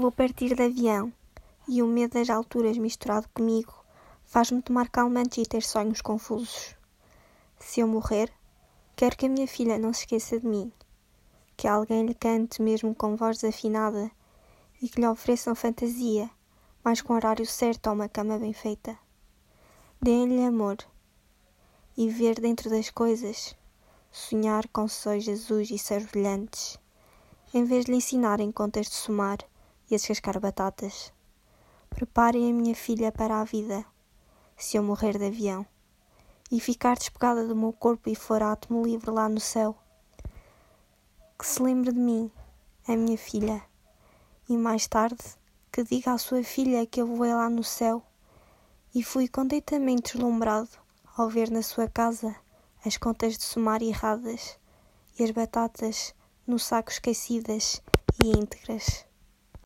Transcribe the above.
Vou partir de avião e o medo das alturas misturado comigo faz-me tomar calmantes e ter sonhos confusos. Se eu morrer, quero que a minha filha não se esqueça de mim, que alguém lhe cante mesmo com voz desafinada e que lhe ofereçam fantasia, mas com horário certo a uma cama bem feita. Deem-lhe amor e ver dentro das coisas, sonhar com sóis azuis e céus brilhantes, em vez de lhe ensinarem contas de somar e a descascar batatas. Preparem a minha filha para a vida, se eu morrer de avião, e ficar despegada do meu corpo e for átomo livre lá no céu. Que se lembre de mim, a minha filha, e mais tarde que diga à sua filha que eu voei lá no céu e fui completamente deslumbrado ao ver na sua casa as contas de somar erradas e as batatas no saco esquecidas e íntegras.